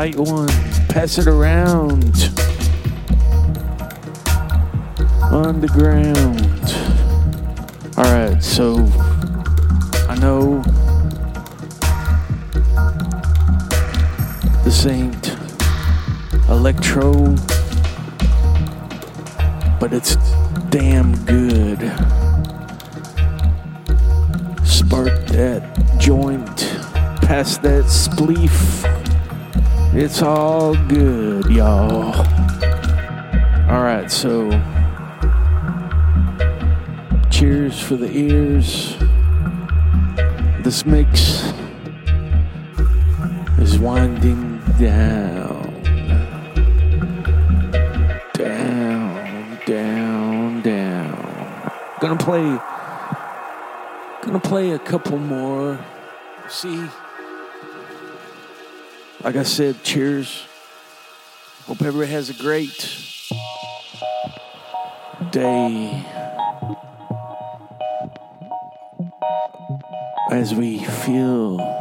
Light one. Pass it around. On the ground. Alright, so I know this ain't electro, but it's damn good. Spark that joint, pass that spleef. It's all good, y'all. Alright, so cheers for the ears. This mix is winding down. Down, down, down. Gonna play gonna play a couple more. See? Like I said, cheers. Hope everybody has a great day. As we feel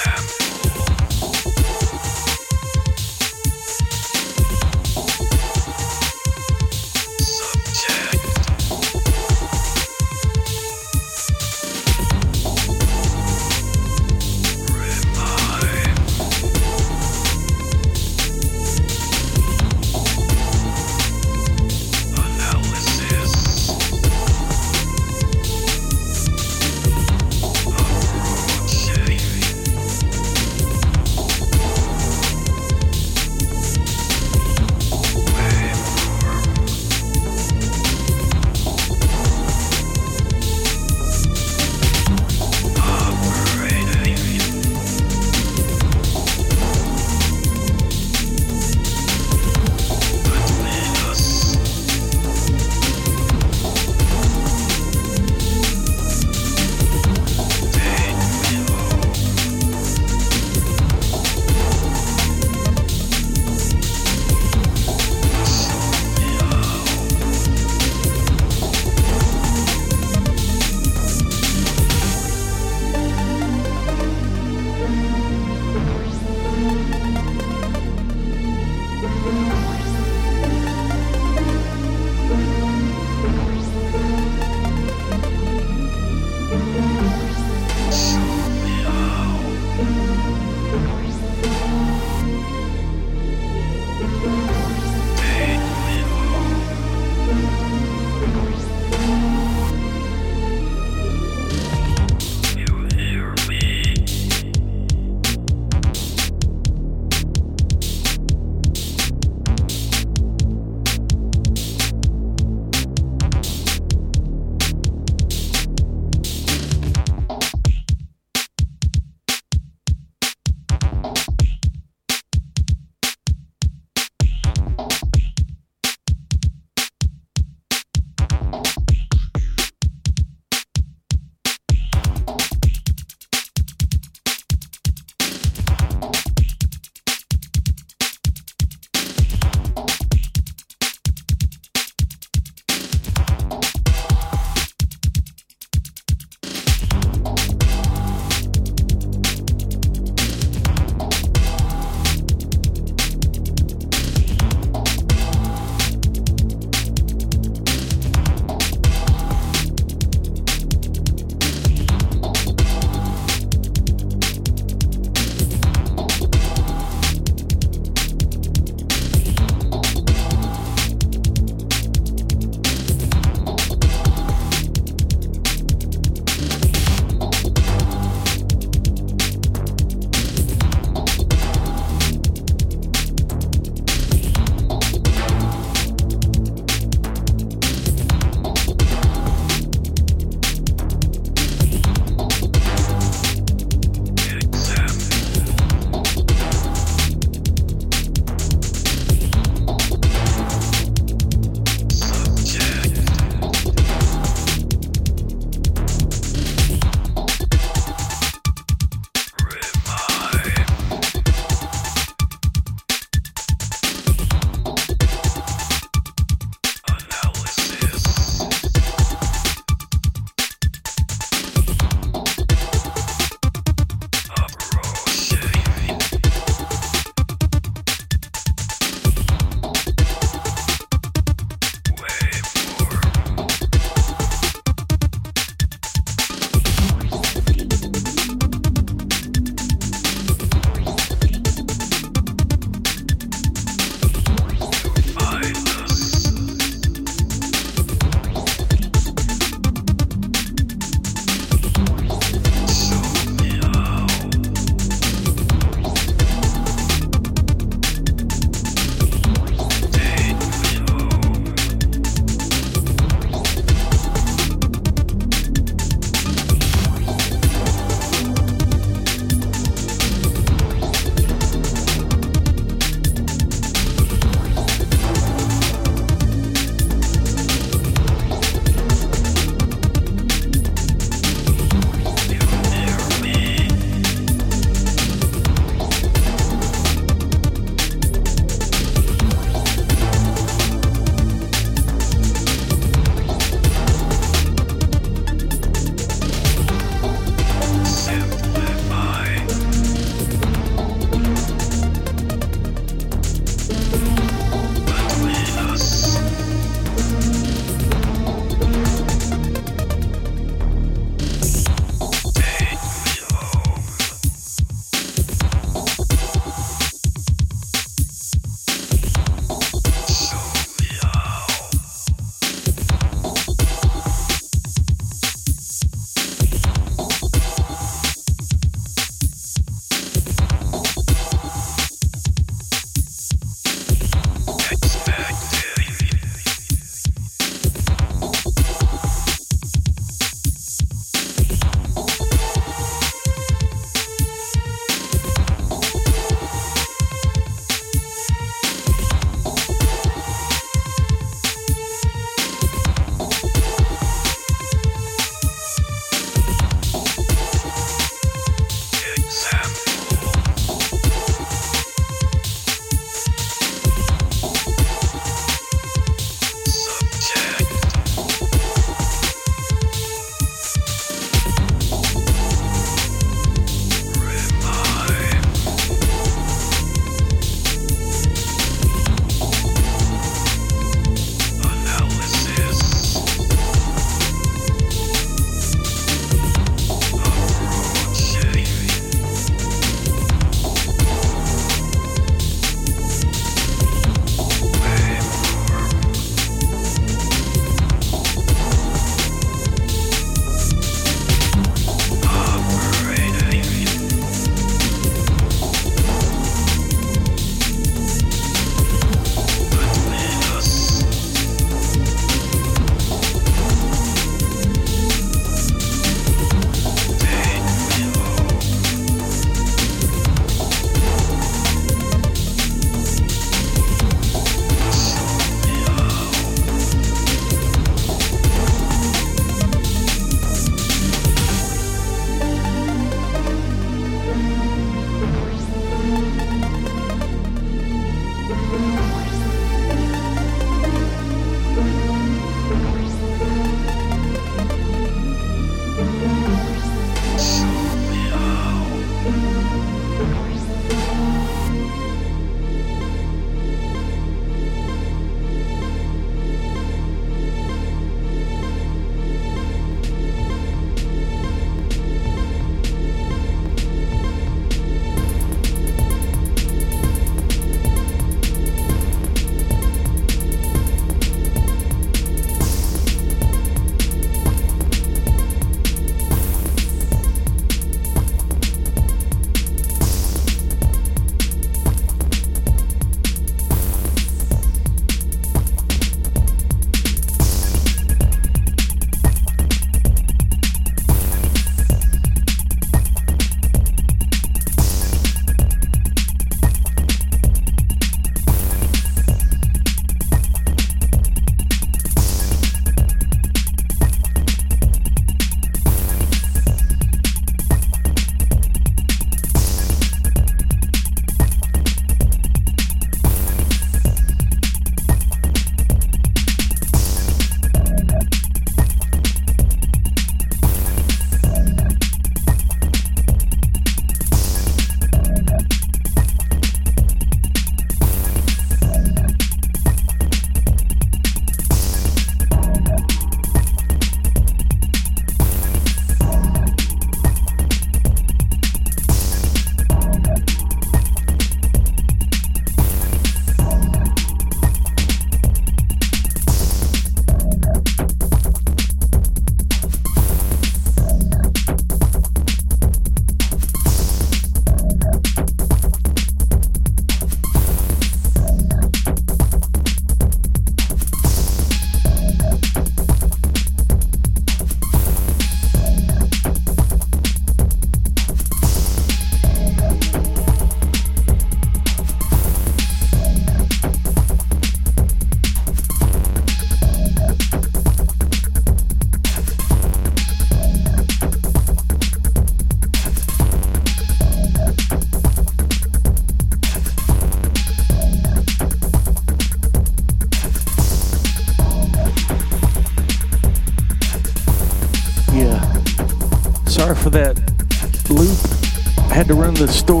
Had to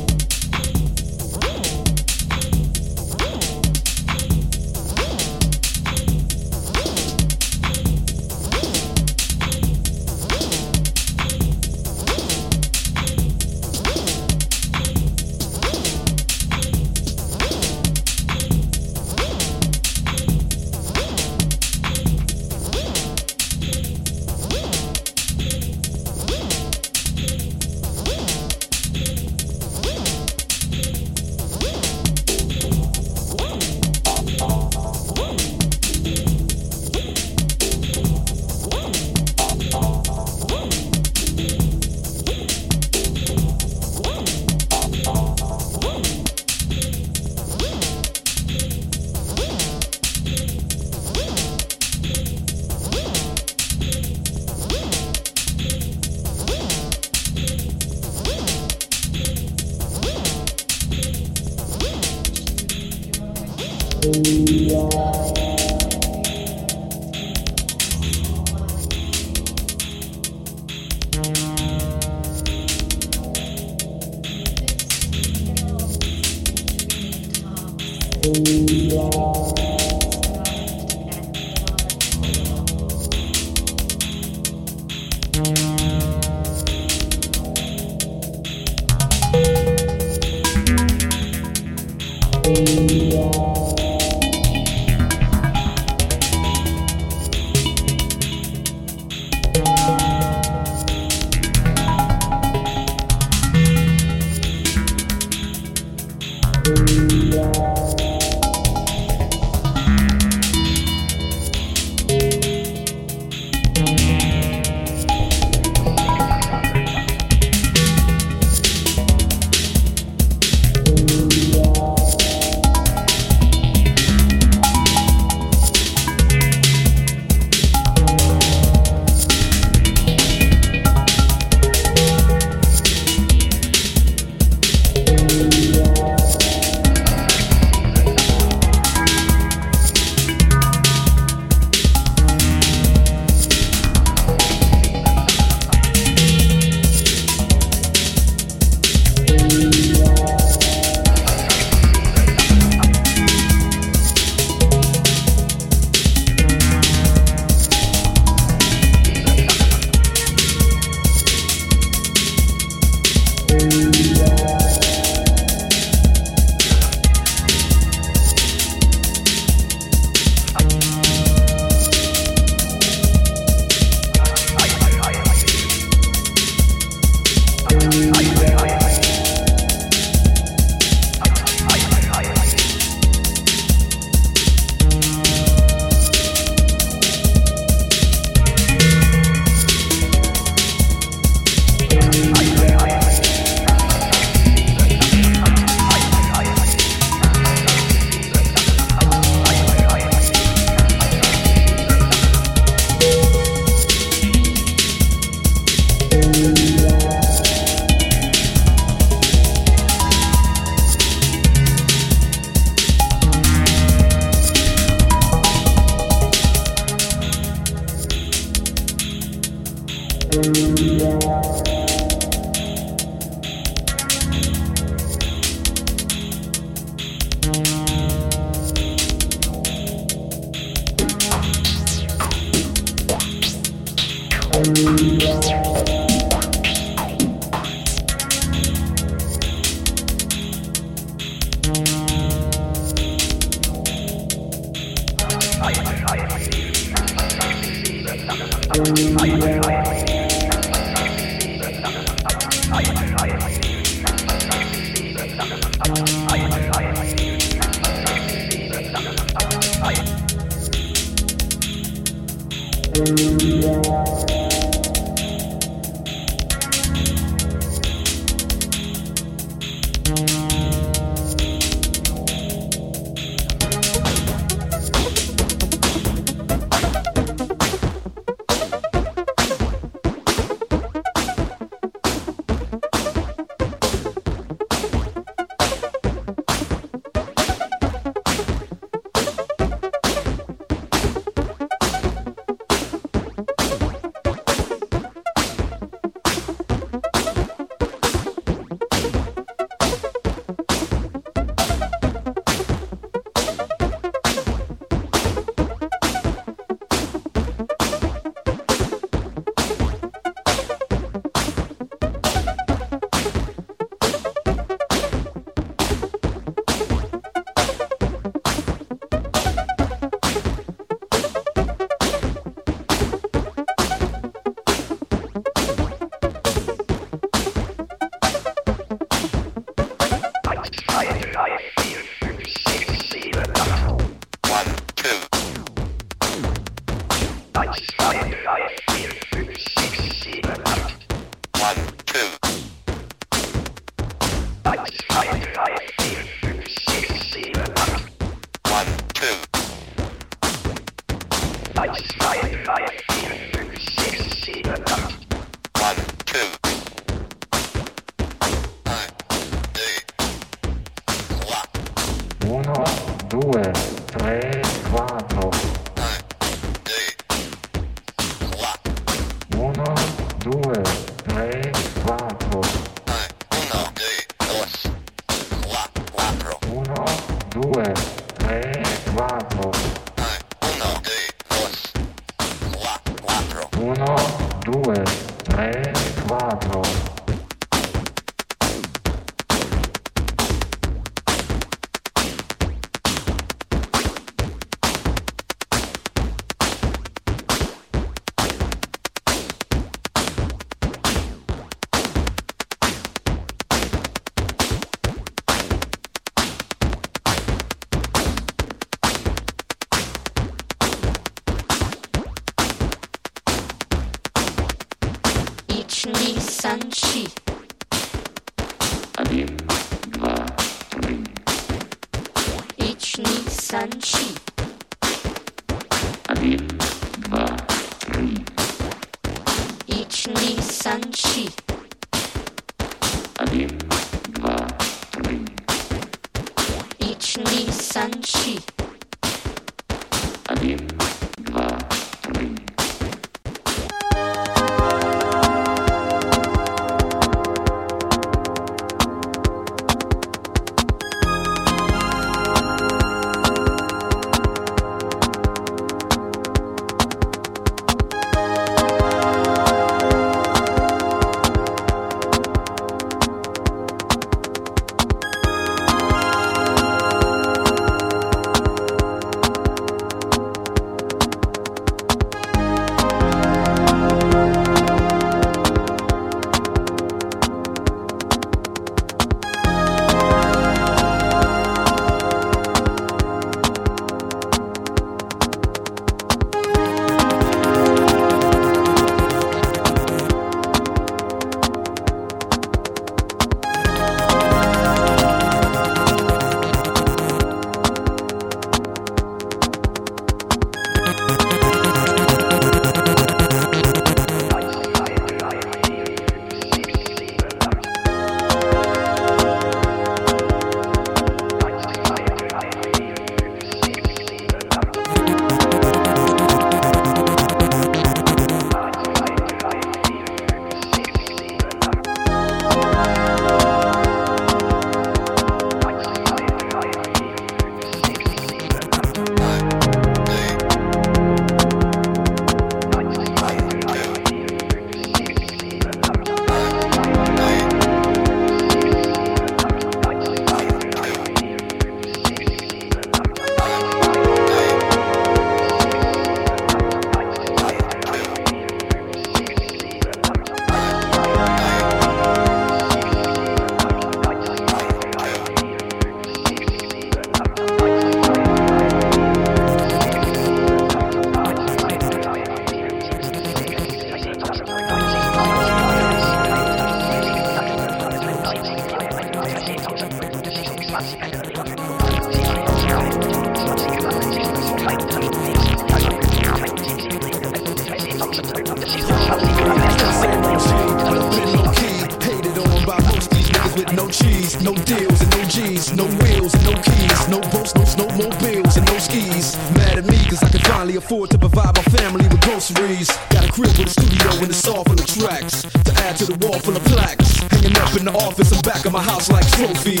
afford to provide my family with groceries. Got a crib with a studio and it's all full of tracks. To add to the wall full of plaques. Hanging up in the office and back of my house like trophies.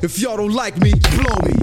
If y'all don't like me, blow me.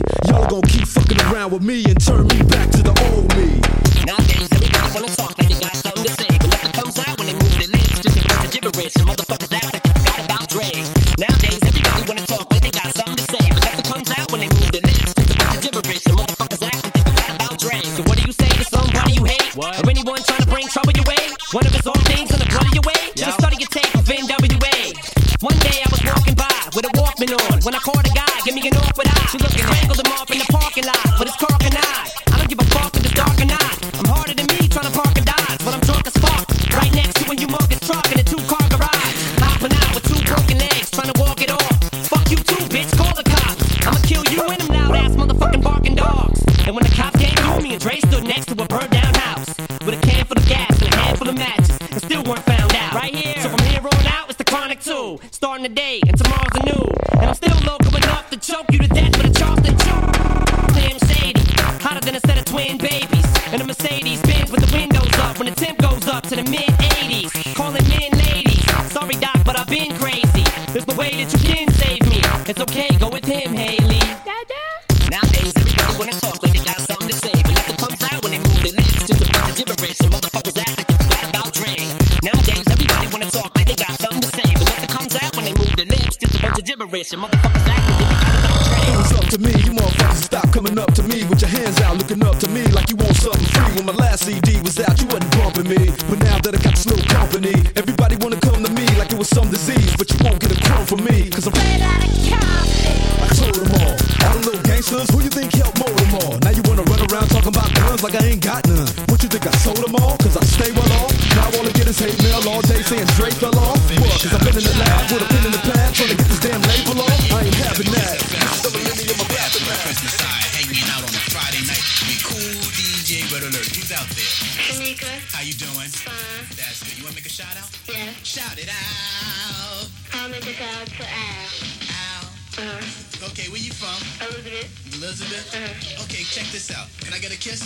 Mika. How you doing? Fine. That's good. You want to make a shout out? Yeah. Shout it out. I'll make a shout out to Al. Al. Uh-huh. Okay, where you from? Elizabeth. Elizabeth? Uh-huh. Okay, check this out. Can I get a kiss?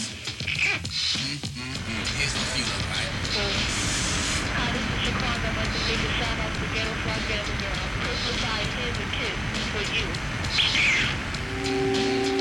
Mm-mm-mm. Here's the feeling. all right? Uh-huh. Hi, this is Shaquan. I'd like to make a shout out to Ghetto Fly Ghetto Girl. Crystal Five, here's a kiss for you.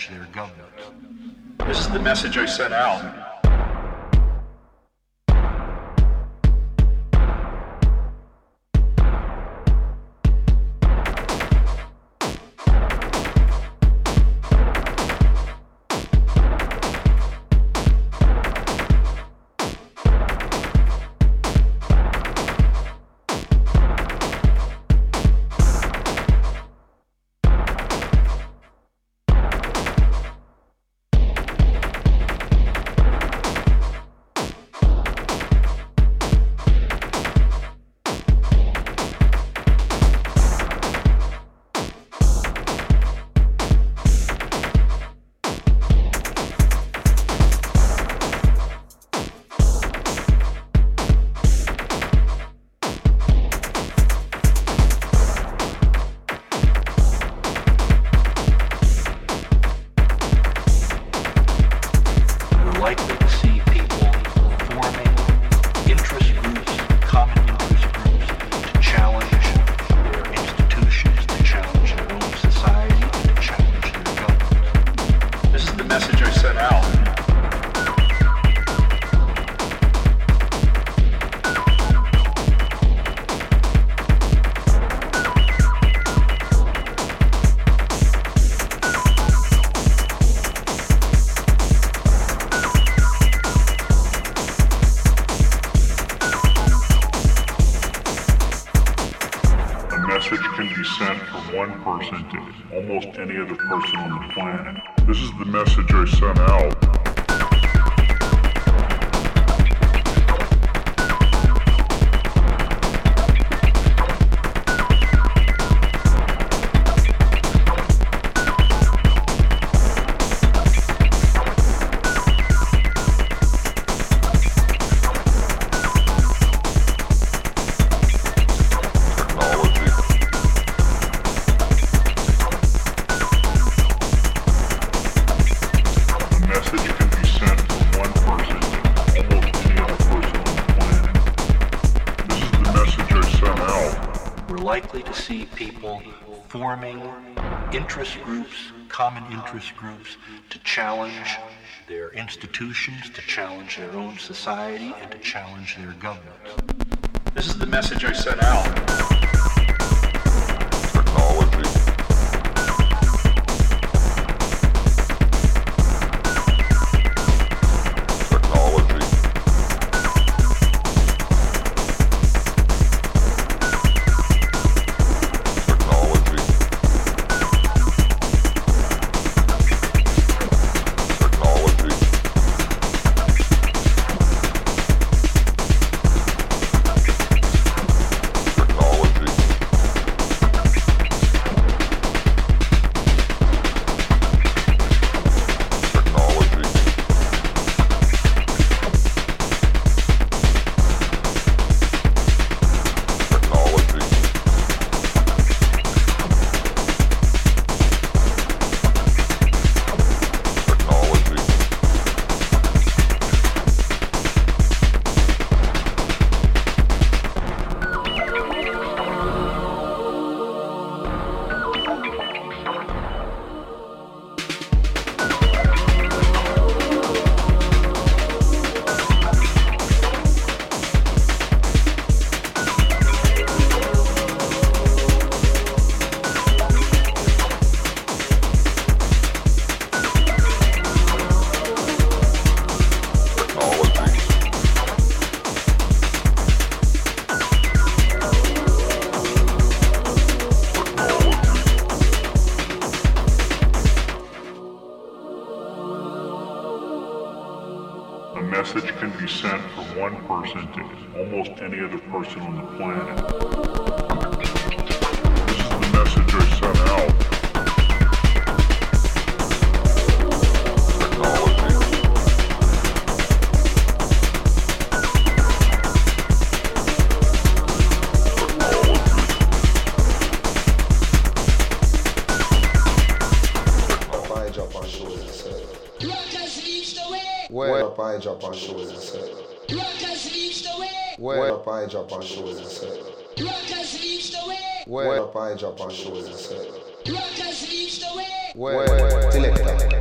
change their government. This is the message I sent out. planet people forming interest groups, common interest groups, to challenge their institutions, to challenge their own society, and to challenge their governments. This is the message I sent out. person to almost any other person on the planet. This is the message I sent out. Papai de Apaixonado. I drop on shows and set. Rockers the way. Where up I drop on shows and set. Rockers reach the way. Where selector. Rockers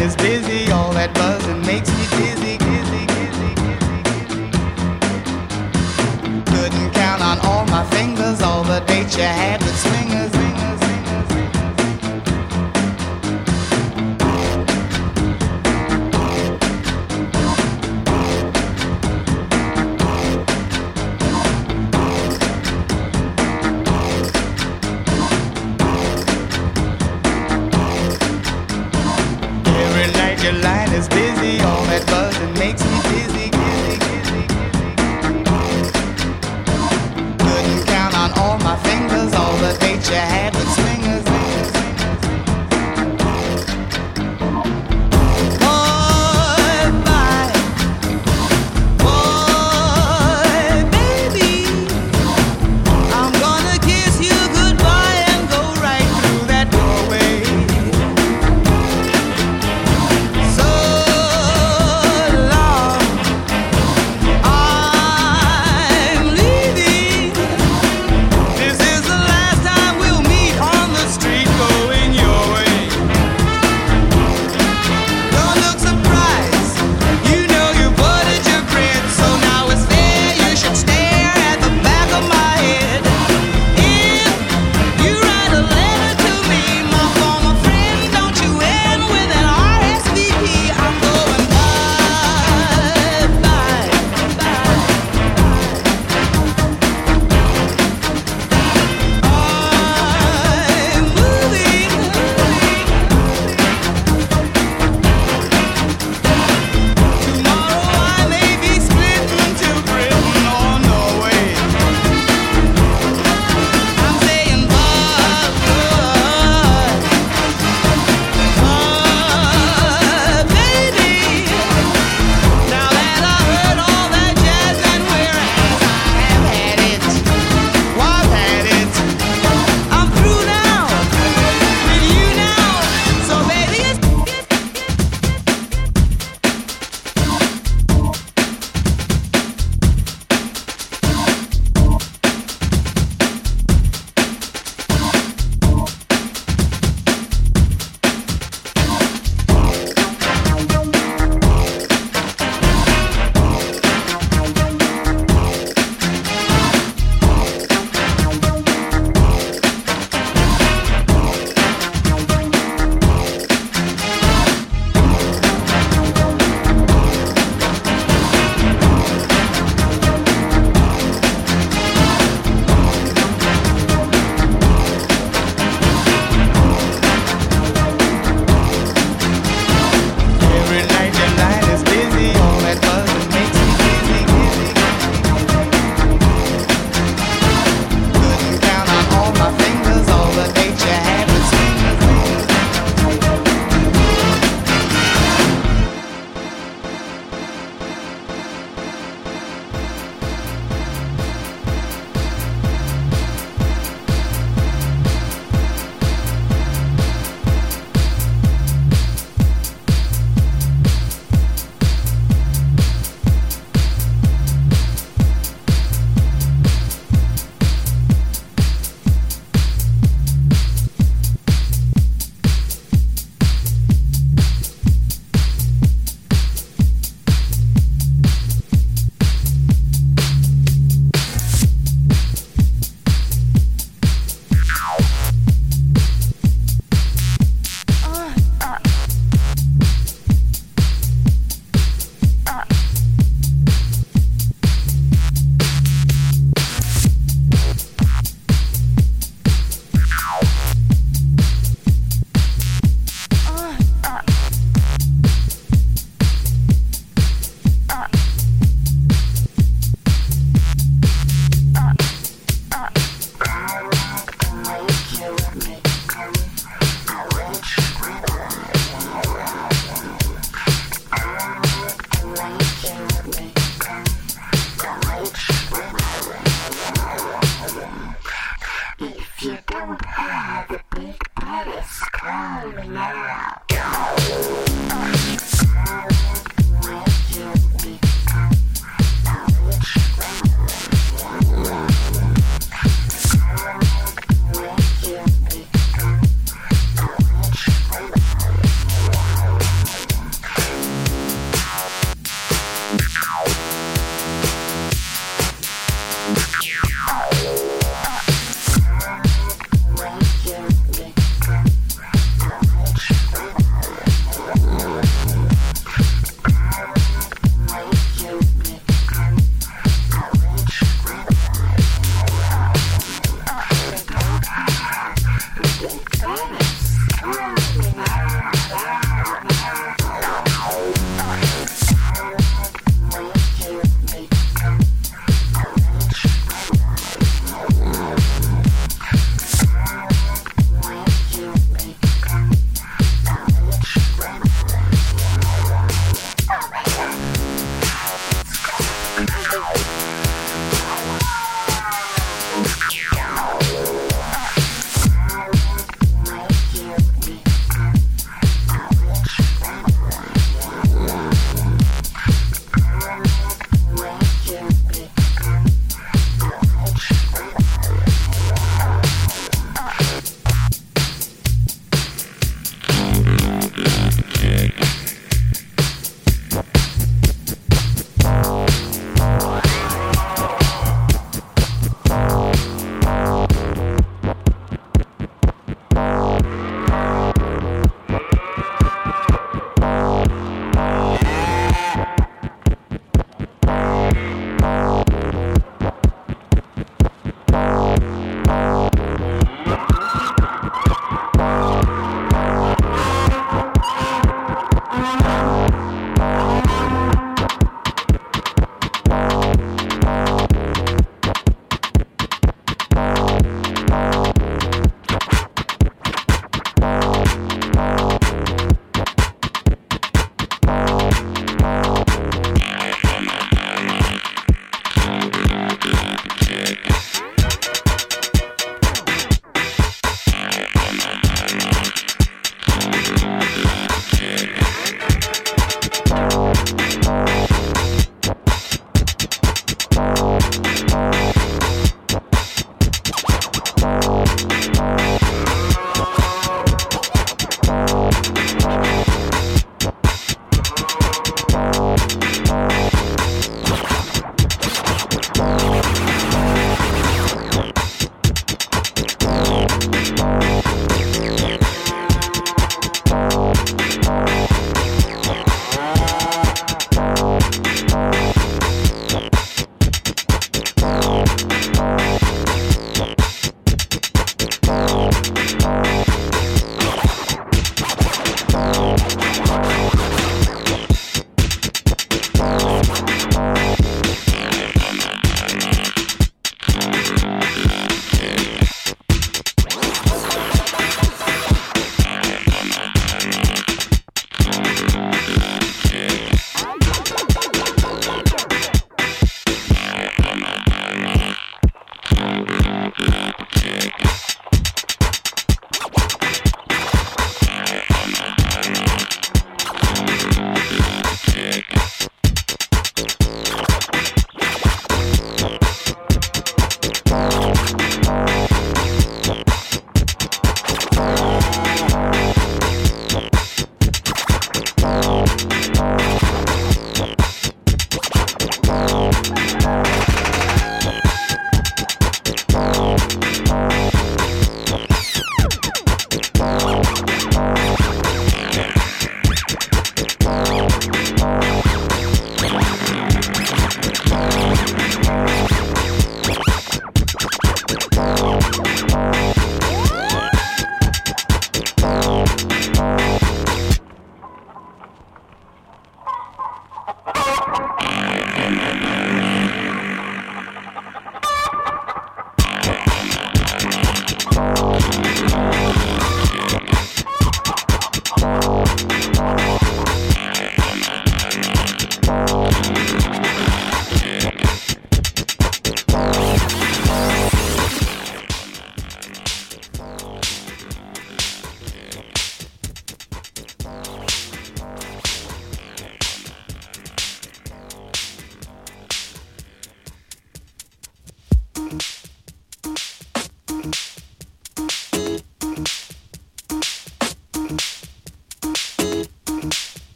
is busy,